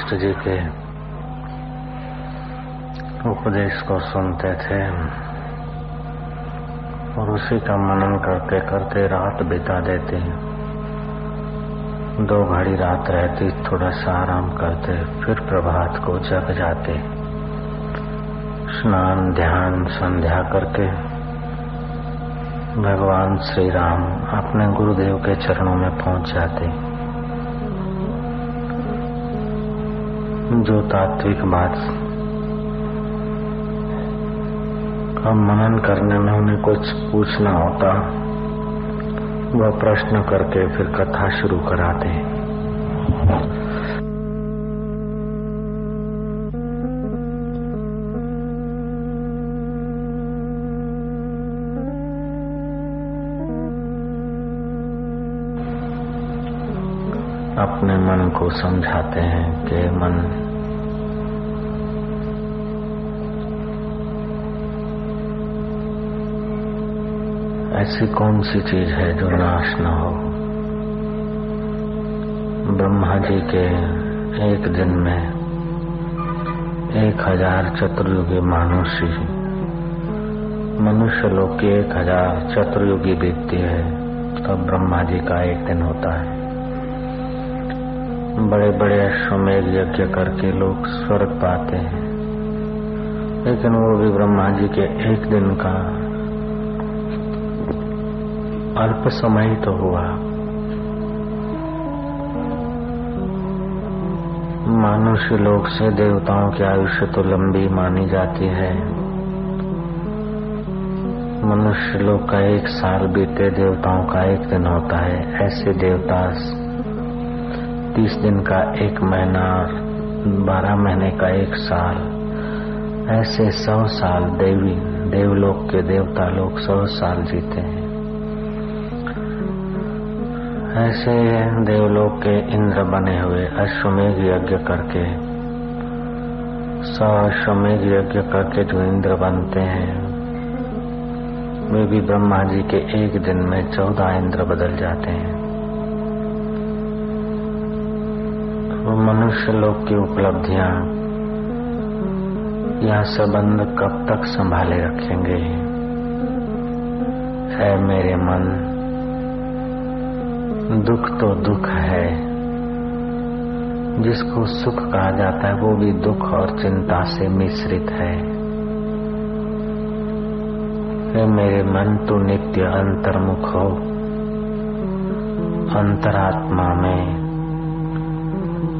वशिष्ठ जी के उपदेश को सुनते थे और उसी का मनन करते करते रात बिता देते। दो घड़ी रात रहती, थोड़ा सा आराम करते, फिर प्रभात को जग जाते। स्नान, ध्यान, संध्या करके भगवान श्री राम अपने गुरुदेव के चरणों में पहुँच जाते। जो तात्विक बात अब मनन करने में उन्हें कुछ पूछना होता, वह प्रश्न करके फिर कथा शुरू कराते अपने मन को समझाते हैं कि मन ऐसी कौन सी चीज़ है जो नाश न हो? ब्रह्मा जी के एक दिन में एक हज़ार चतुर्युगी मानुषी मनुष्य लोग की एक हज़ार चतुर्युगी बीतती है, तब ब्रह्मा जी का एक दिन होता है। बड़े बड़े अश्वमेघ यज्ञ करके लोग स्वर्ग पाते हैं, लेकिन वो भी ब्रह्मा जी के एक दिन का अल्प समय तो हुआ। मनुष्य लोग से देवताओं की आयुष्य तो लंबी मानी जाती है। मनुष्य लोग का एक साल बीते देवताओं का एक दिन होता है। ऐसे देवता तीस दिन का एक महीना, बारह महीने का एक साल, ऐसे सौ साल देवी, देवलोक के देवता लोग सौ साल जीते हैं। ऐसे देवलोक के इंद्र बने हुए अश्वमेघ यज्ञ करके सौ अश्वमेघ यज्ञ करके जो इंद्र बनते हैं, वे भी ब्रह्मा जी के एक दिन में चौदह इंद्र बदल जाते हैं। वो मनुष्य लोग की उपलब्धियाँ यह संबंध कब तक संभाले रखेंगे? है मेरे मन दुख तो दुख है। जिसको सुख कहा जाता है, वो भी दुख और चिंता से मिश्रित है। है मेरे मन तो नित्य अंतर्मुख हो। अंतरात्मा में,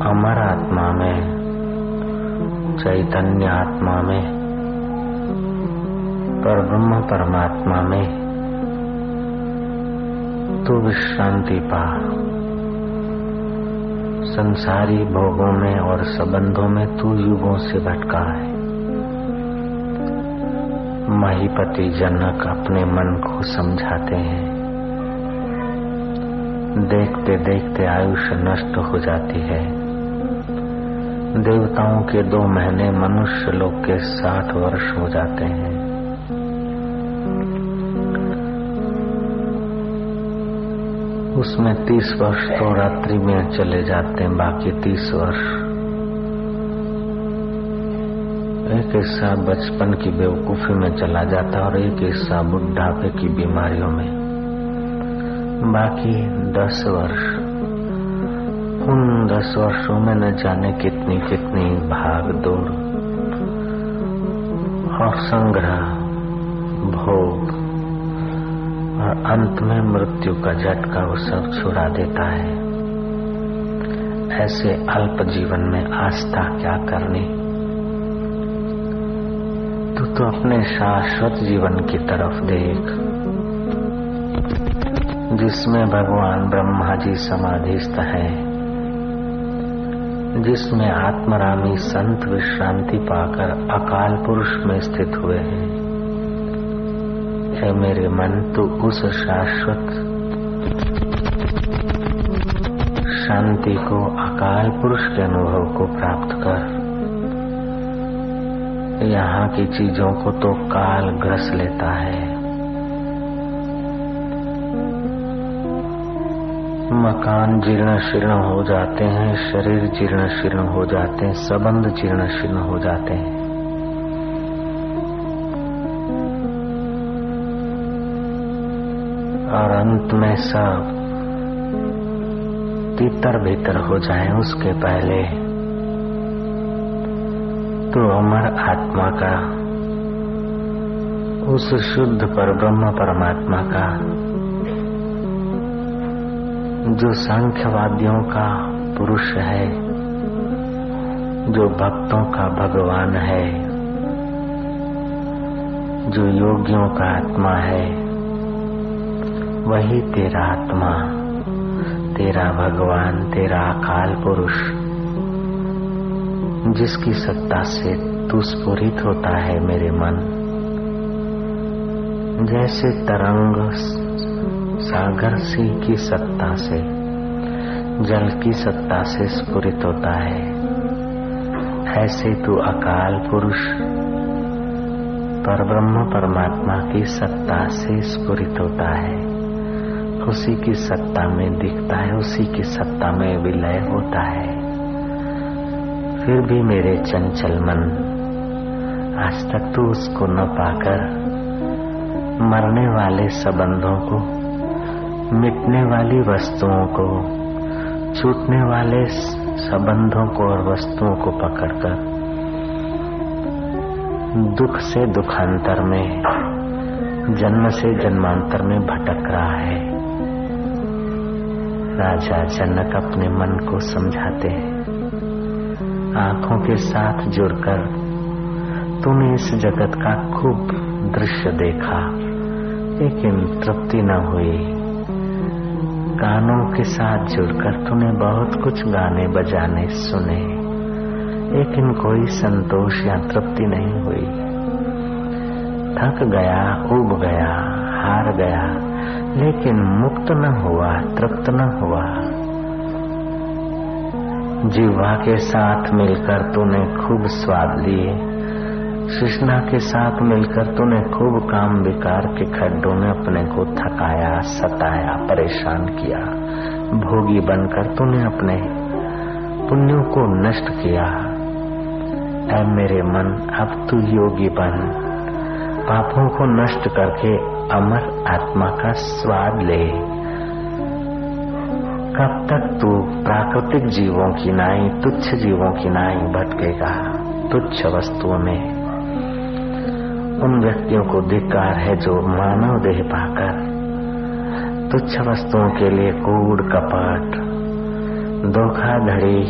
अमर आत्मा में, चैतन्य आत्मा में, पर ब्रह्म परमात्मा में तू विश्रांति पा। संसारी भोगों में और संबंधों में तू युगों से भटका है। महीपति जनक अपने मन को समझाते हैं। देखते देखते आयुष्य नष्ट हो जाती है। देवताओं के दो महीने मनुष्य लोग के साठ वर्ष हो जाते हैं। उसमें तीस वर्ष तो रात्रि में चले जाते हैं, बाकी तीस वर्ष। एक हिस्सा बचपन की बेवकूफ़ी में चला जाता और एक हिस्सा बुढ़ापे की बीमारियों में। बाकी दस वर्ष, उन दस वर्षों में न जाने कितनी कितनी भाग दौड़ और संग्रह, भोग और अंत में मृत्यु का झटका वो सब छुड़ा देता है। ऐसे अल्प जीवन में आस्था क्या करनी? तू तो अपने शाश्वत जीवन की तरफ़ देख, जिसमें भगवान ब्रह्मा जी समाधिस्थ है, जिसमें आत्मरामी संत विश्रांति पाकर अकाल पुरुष में स्थित हुए हैं। है मेरे मन, तू उस शाश्वत शांति को, अकाल पुरुष के अनुभव को प्राप्त कर। यहाँ की चीज़ों को तो काल ग्रस लेता है। मकान जीर्ण शीर्ण हो जाते हैं, शरीर जीर्ण शीर्ण हो जाते हैं, संबंध जीर्ण शीर्ण हो जाते हैं। अंत में सब तीतर भीतर हो जाए उसके पहले। तो अमर आत्मा का, उस शुद्ध पर ब्रह्म परमात्मा का, जो सांख्यवादियों का पुरुष है, जो भक्तों का भगवान है, जो योगियों का आत्मा है वही तेरा आत्मा, तेरा भगवान, तेरा अकाल पुरुष, जिसकी सत्ता से तू स्फुरित होता है मेरे मन। जैसे तरंग सागर सी की सत्ता से, जल की सत्ता से स्फुरित होता है। ऐसे तू अकाल पुरुष, पर ब्रह्म परमात्मा की सत्ता से स्फुरित होता है। उसी की सत्ता में दिखता है, उसी की सत्ता में विलय होता है। फिर भी मेरे चंचल मन, आज तक तू उसको न पाकर मरने वाले संबंधों को, मिटने वाली वस्तुओं को, छूटने वाले संबंधों को और वस्तुओं को पकड़कर दुख से दुखांतर में, जन्म से जन्मांतर में भटक रहा है। राजा जनक अपने मन को समझाते हैं। आँखों के साथ जुड़कर तूने इस जगत का खूब दृश्य देखा। लेकिन तृप्ति न हुई। गानों के साथ जुड़कर तूने बहुत कुछ गाने बजाने सुने। लेकिन कोई संतोष या तृप्ति नहीं हुई। थक गया, उब गया, हार गया लेकिन मुक्त न हुआ, तृप्त न हुआ। जीवा के साथ मिलकर तूने खूब स्वाद लिए। कृष्णा के साथ मिलकर तूने खूब काम विकार के खड्डों में अपने को थकाया, सताया, परेशान किया। भोगी बनकर तूने अपने पुण्यों को नष्ट किया। ऐ मेरे मन, अब तू योगी बन। पापों को नष्ट करके अमर आत्मा का स्वाद ले। कब तक तू प्राकृतिक जीवों की नाई, तुच्छ जीवों की नाई भटकेगा तुच्छ वस्तुओं में? उन व्यक्तियों को धिकार है जो मानव देह पाकर तुच्छ वस्तुओं के लिए कूड़ कपट, धोखाधड़ी,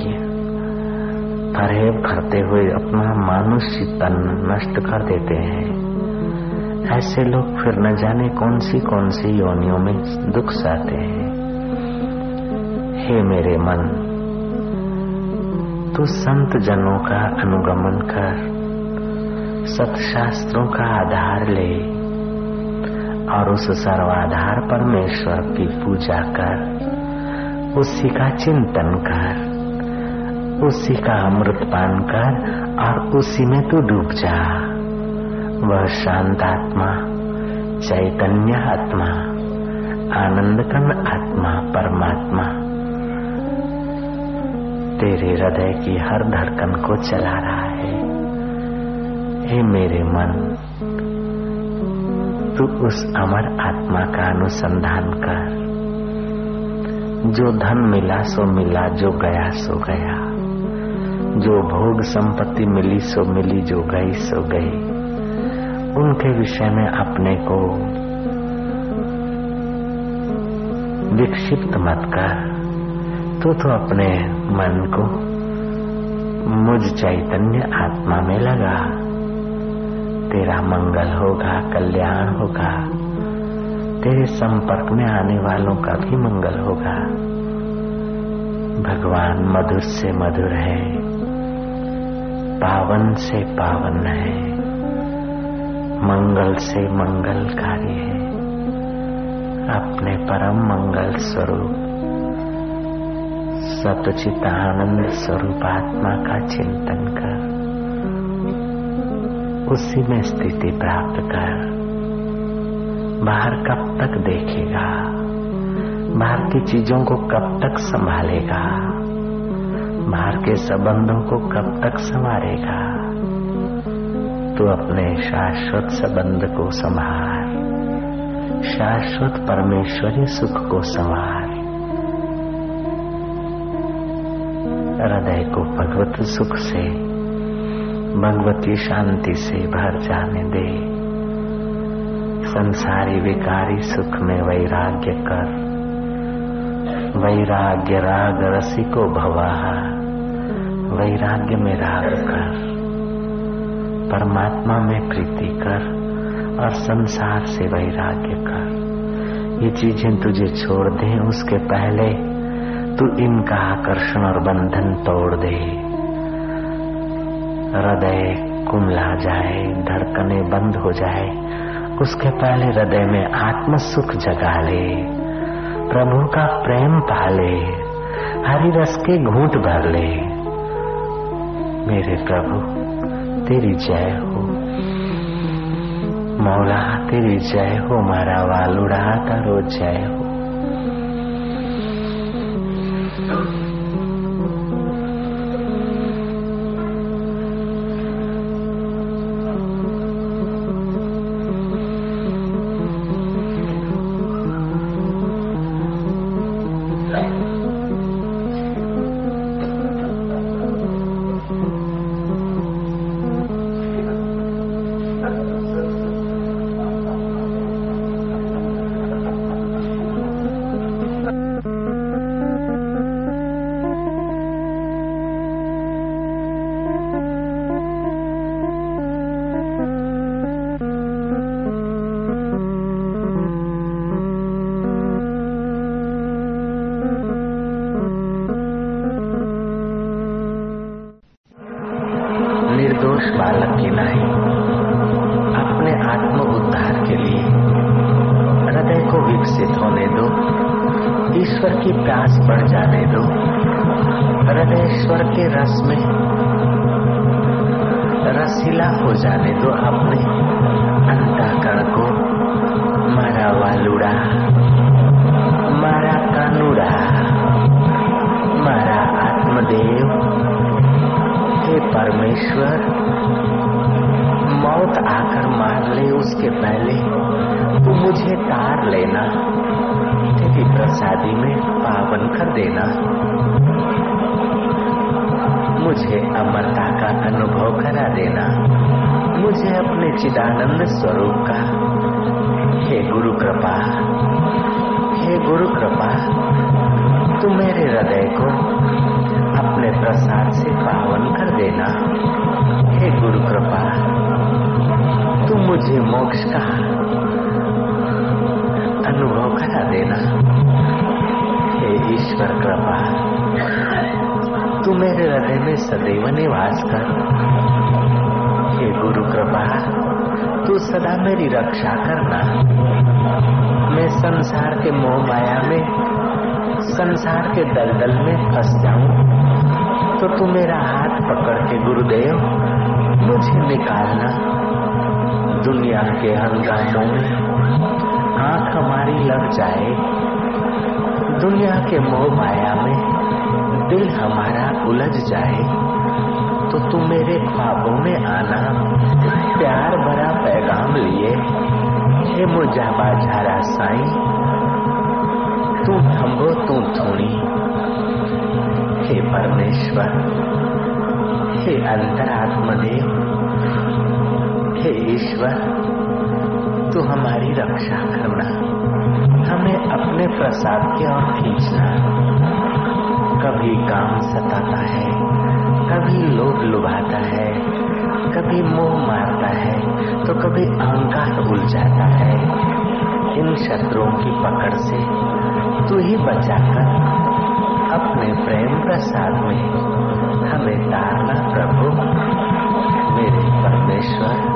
फरेब करते हुए अपना मानुष्य तन नष्ट कर देते हैं। ऐसे लोग फिर न जाने कौन सी कौन सी योनियों में दुख सहते हैं। हे मेरे मन, तू संत जनों का अनुगमन कर, सतशास्त्रों का आधार ले, और उस सर्वाधार परमेश्वर की पूजा कर, उसी का चिंतन कर, उसी का अमृत पान कर, और उसी में तू डूब जा। वह शांत आत्मा चैतन्य आत्मा आनंद कन आत्मा, परमात्मा। तेरे हृदय की हर धड़कन को चला रहा है। हे मेरे मन, तू उस अमर आत्मा का अनुसंधान कर। जो धन मिला, सो मिला, जो गया, सो गया। जो भोग संपत्ति मिली, सो मिली, जो गई, सो गई। उनके विषय में अपने को विक्षिप्त मत कर तो तो अपने मन को मुझ चैतन्य आत्मा में लगा। तेरा मंगल होगा, कल्याण होगा, तेरे संपर्क में आने वालों का भी मंगल होगा। भगवान मधुर से मधुर है, पावन से पावन है। मंगल से मंगलकारी है। अपने परम मंगल स्वरूप सतचित आनंद स्वरूप आत्मा का चिंतन कर, उसी में स्थिति प्राप्त कर। बाहर कब तक देखेगा? बाहर की चीज़ों को कब तक संभालेगा? बाहर के संबंधों को कब तक संवारेगा? तो अपने शाश्वत संबंध को संभाल। शाश्वत परमेश्वरी सुख को संवार हृदय को भगवत सुख से, भगवती शांति से भर जाने दे। संसारी विकारी सुख में वैराग्य कर। वैराग्य राग रसी को भवा वैराग्य में राग कर। परमात्मा में प्रीति कर और संसार से वैराग्य कर। ये चीज़ें तुझे छोड़ दे, उसके पहले तू इनका आकर्षण और बंधन तोड़ दे। हृदय कुमला जाए, धड़कने बंद हो जाए, उसके पहले हृदय में आत्म सुख जगा ले। प्रभु का प्रेम पाले हरी रस के घूट भर ले। मेरे प्रभु तेरी जय हो। मौला तेरी जय हो मारा वालुड़ा तारो जय हो। जाने दो। हृदय ईश्वर के रस में रसीला हो जाने दो अपने अंतकरण को मारा वालुड़ा मारा कानूड़ा मारा आत्मदेव। हे परमेश्वर मौत आकर मार ले उसके पहले तू मुझे तार लेना, तेरी प्रसादी में पावन कर देना। मुझे अमरता का अनुभव करा देना। मुझे अपने चिदानंद स्वरूप का। हे गुरु कृपा, हे गुरु कृपा, तू मेरे हृदय को अपने प्रसाद से पावन कर देना। मुझे मोक्ष का अनुभव करा देना। हे ईश्वर कृपा, तू मेरे हृदय में सदैव निवास कर। हे गुरु कृपा, तू सदा मेरी रक्षा करना। मैं संसार के मोह माया में, संसार के दलदल में फंस जाऊँ। तो तू मेरा हाथ पकड़ के गुरुदेव, मुझे निकालना। दुनिया के हंगामों में आँख हमारी लग जाए। दुनिया के मोह माया में दिल हमारा उलझ जाए। तो तू मेरे ख्वाबों में आना, प्यार भरा पैगाम लिए। हे मुजाबा झारा साई, तू थम्बो तू थोड़ी हे परमेश्वर, हे अंतरात्मदेव हे ईश्वर, तू हमारी रक्षा करना। हमें अपने प्रसाद की ओर खींचना। कभी काम सताता है, कभी लोभ लुभाता है, कभी मोह मारता है तो कभी अहंकार उलझाता है। इन शत्रुओं की पकड़ से तू ही बचाकर अपने प्रेम प्रसाद में हमें तारना प्रभु। मेरे परमेश्वर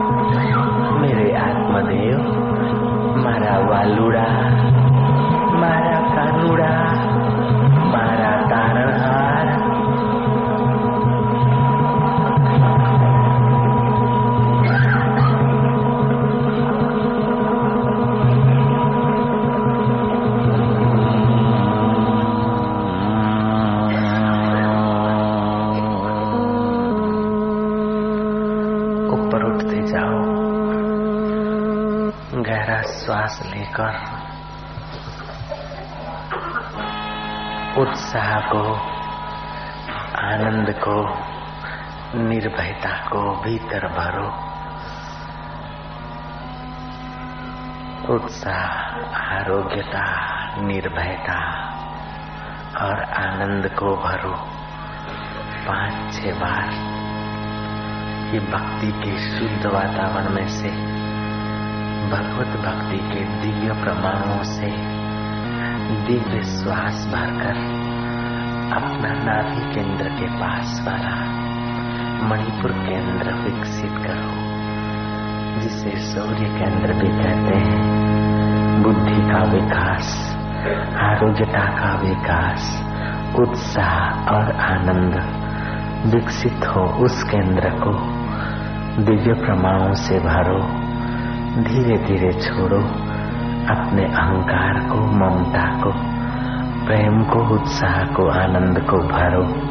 मेरे आत्मदेव मारा श्वास लेकर उत्साह को, आनंद को, निर्भयता को भीतर भरो। उत्साह, आरोग्यता, निर्भयता और आनंद को भरो। पाँच छह बार ये भक्ति के शुद्ध वातावरण में से भगवत भक्ति के दिव्य प्रमाणों से दिव्य श्वास भरकर अपना नाभि केंद्र के पास वाला मणिपुर केंद्र विकसित करो, जिसे सूर्य केंद्र भी कहते हैं। बुद्धि का विकास, आरोग्यता का विकास, उत्साह और आनंद विकसित हो उस केंद्र को। दिव्य प्रमाणों से भरो। धीरे धीरे छोड़ो अपने अहंकार को, ममता को, प्रेम को, उत्साह को, आनंद को भरो।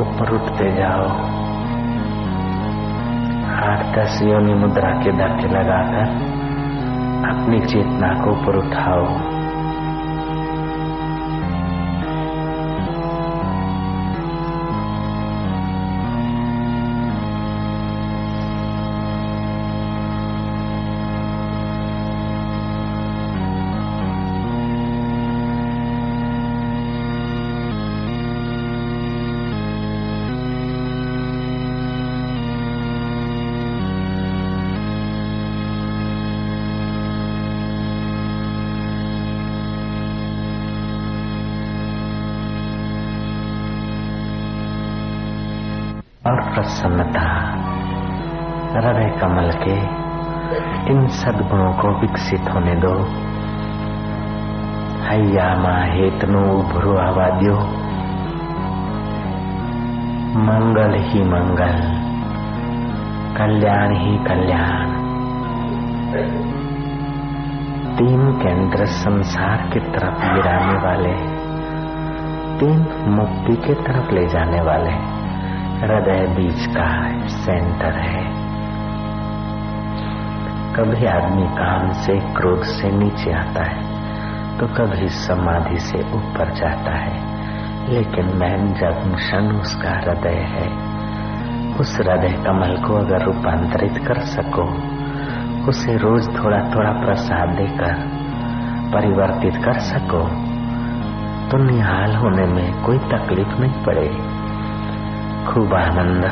ऊपर उठते जाओ। आठ दस योनि मुद्रा के धक्के लगाकर अपनी चेतना को ऊपर उठाओ। सद्गुणों को विकसित होने दो। हैया माँ हेतनु उभरो आवाद्यो मंगल ही मंगल, कल्याण ही कल्याण। तीन केंद्र संसार की तरफ़ गिराने वाले, तीन मुक्ति की तरफ़ ले जाने वाले, हृदय बीच का सेंटर है। कभी आदमी काम से क्रोध से नीचे आता है तो कभी समाधि से ऊपर जाता है। लेकिन मैन जंक्शन उसका हृदय है, उस हृदय कमल को अगर रूपांतरित कर सको, उसे रोज थोड़ा थोड़ा प्रसाद देकर परिवर्तित कर सको तो निहाल होने में कोई तकलीफ़ नहीं पड़े। खूब आनंद,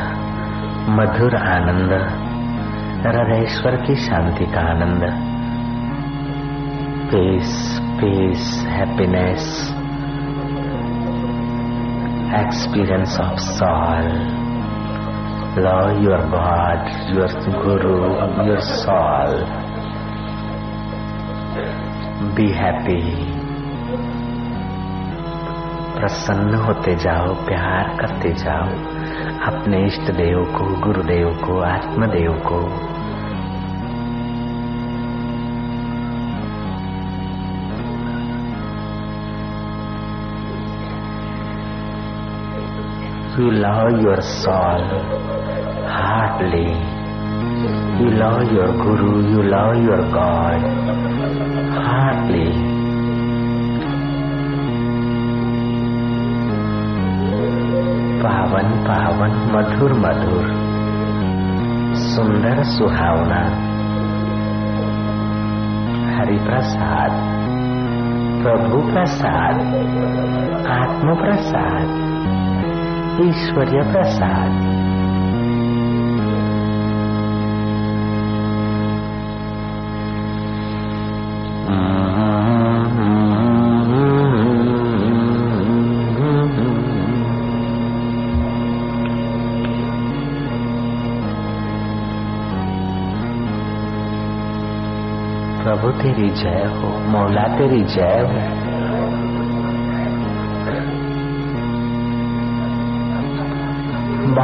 मधुर आनंद हृदयेश्वर की शांति का आनंद। Peace peace happiness experience of soul love your god, your guru your soul be happy प्रसन्न होते जाओ, प्यार करते जाओ। अपने इष्ट देव को, गुरुदेव को, आत्मदेव को। You love your soul heartily. You love your Guru, you love your God heartily. पावन पावन मधुर मधुर सुंदर सुहावना हरि प्रसाद प्रभु प्रसाद आत्म प्रसाद ईश्वरीय प्रसाद। प्रभु तेरी जय हो मौला तेरी जय हो।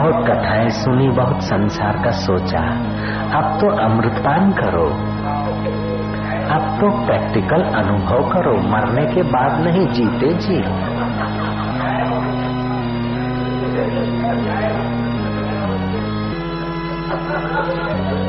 बहुत कथाएँ सुनी, बहुत संसार का सोचा। अब तो अमृतपान करो। अब तो प्रैक्टिकल अनुभव करो। मरने के बाद नहीं जीते जी। Thank you.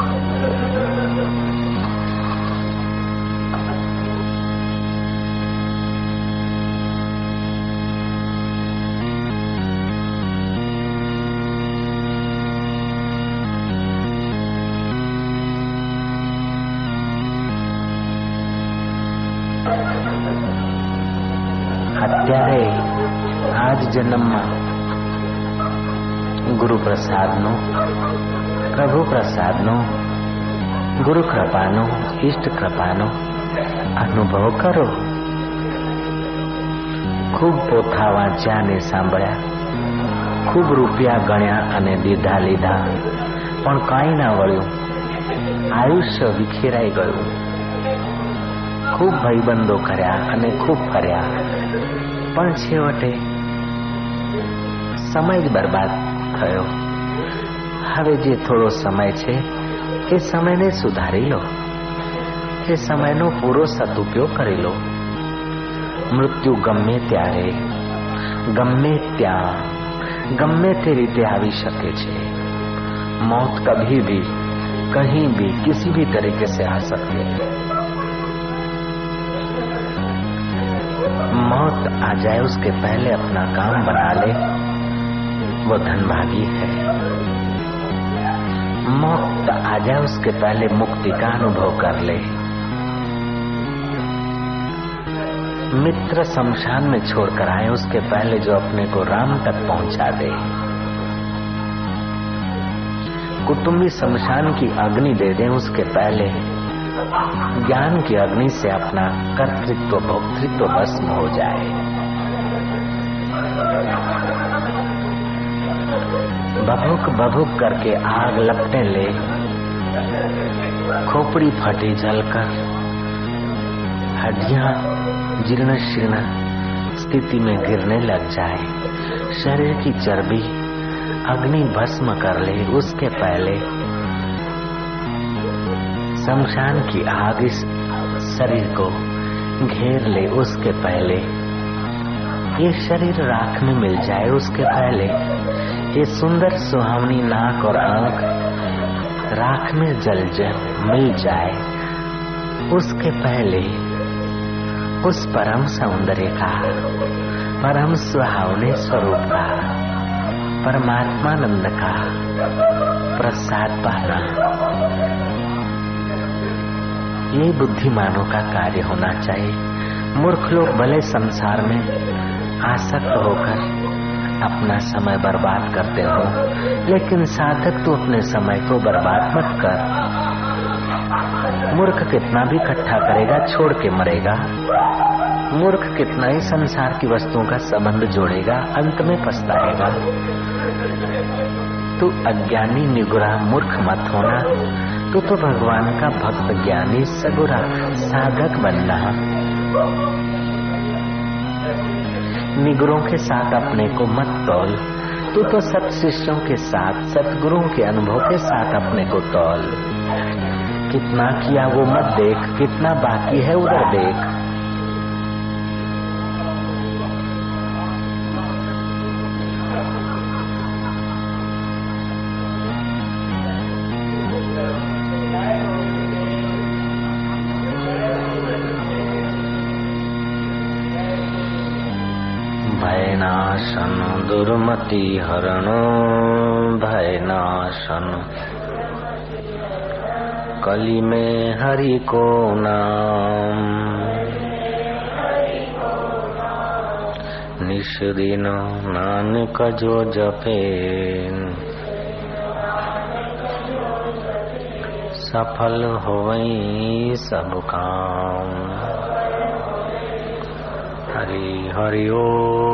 જન્મમાં ગુરુ પ્રસાદનો પ્રભુ પ્રસાદનો ગુરુ કૃપાનો ઈષ્ટ કૃપાનો અનુભવ કરો. ખૂબ પોથા વાંચ્યા અને સાંભળ્યા, ખૂબ રૂપિયા ગણ્યા અને દીધા લીધા, પણ કાંઈ ના વળ્યું. આયુષ્ય વિખેરાઈ ગયું. ખૂબ ભાઈબંધો કર્યા અને ખૂબ ફર્યા. પણ છેવટે સમય જ બરબાદ થયો હવે જે થોડો સમય છે એ સમયને સુધારી લો એ સમયનો પૂરો સદુપયોગ કરી લો મૃત્યુ ગમે ત્યારે ગમે ત્યાં ગમે તે રીતે આવી શકે છે मौत कभी भी कहीं भी किसी भी तरीके से आ सकती है मौत आ जाए उसके पहले अपना काम बना ले वो धनभागी है। मौत आ जाए, उसके पहले मुक्ति का अनुभव कर ले। मित्र शमशान में छोड़कर आए, उसके पहले जो अपने को राम तक पहुँचा दे। कुटुंबी शमशान की अग्नि दे दे, उसके पहले ज्ञान की अग्नि से अपना कर्तृत्व, भोक्तृत्व भस्म हो जाए। बभुक बभुक करके आग लपटे ले। खोपड़ी फटी जलकर हड्डियाँ जीर्ण शीर्ण स्थिति में गिरने लग जाए। शरीर की चर्बी अग्नि भस्म कर ले उसके पहले। शमशान की आग इस शरीर को घेर ले उसके पहले। ये शरीर राख में मिल जाए उसके पहले। ये सुंदर सुहावनी नाक और आँख राख में जल जल मिल जाए, उसके पहले उस परम सौंदर्य का, परम सुहावने स्वरूप का, परमात्मानंद का प्रसाद पाना। ये बुद्धिमानों का कार्य होना चाहिए। मूर्ख लोग भले संसार में आसक्त होकर अपना समय बर्बाद करते हो, लेकिन साधक तो अपने समय को बर्बाद मत कर। मूर्ख कितना भी इकट्ठा करेगा, छोड़ के मरेगा। मूर्ख कितना ही संसार की वस्तुओं का संबंध जोड़ेगा, अंत में पछताएगा। तू अज्ञानी, निगुरा, मूर्ख मत होना। तू तो भगवान का भक्त, ज्ञानी, सगुरा, साधक बनना। निगुरों के साथ अपने को मत तौल। तू तो सत शिष्यों के साथ सतगुरुओं के अनुभव के साथ अपने को तौल। कितना किया वो मत देख, कितना बाकी है उधर देख। भयनाशन, दुर्मति हरण, भयनाशन। कली में हरि को नाम। निश नानक जो जपे सफल होवई सब काम। हरि हरि ओ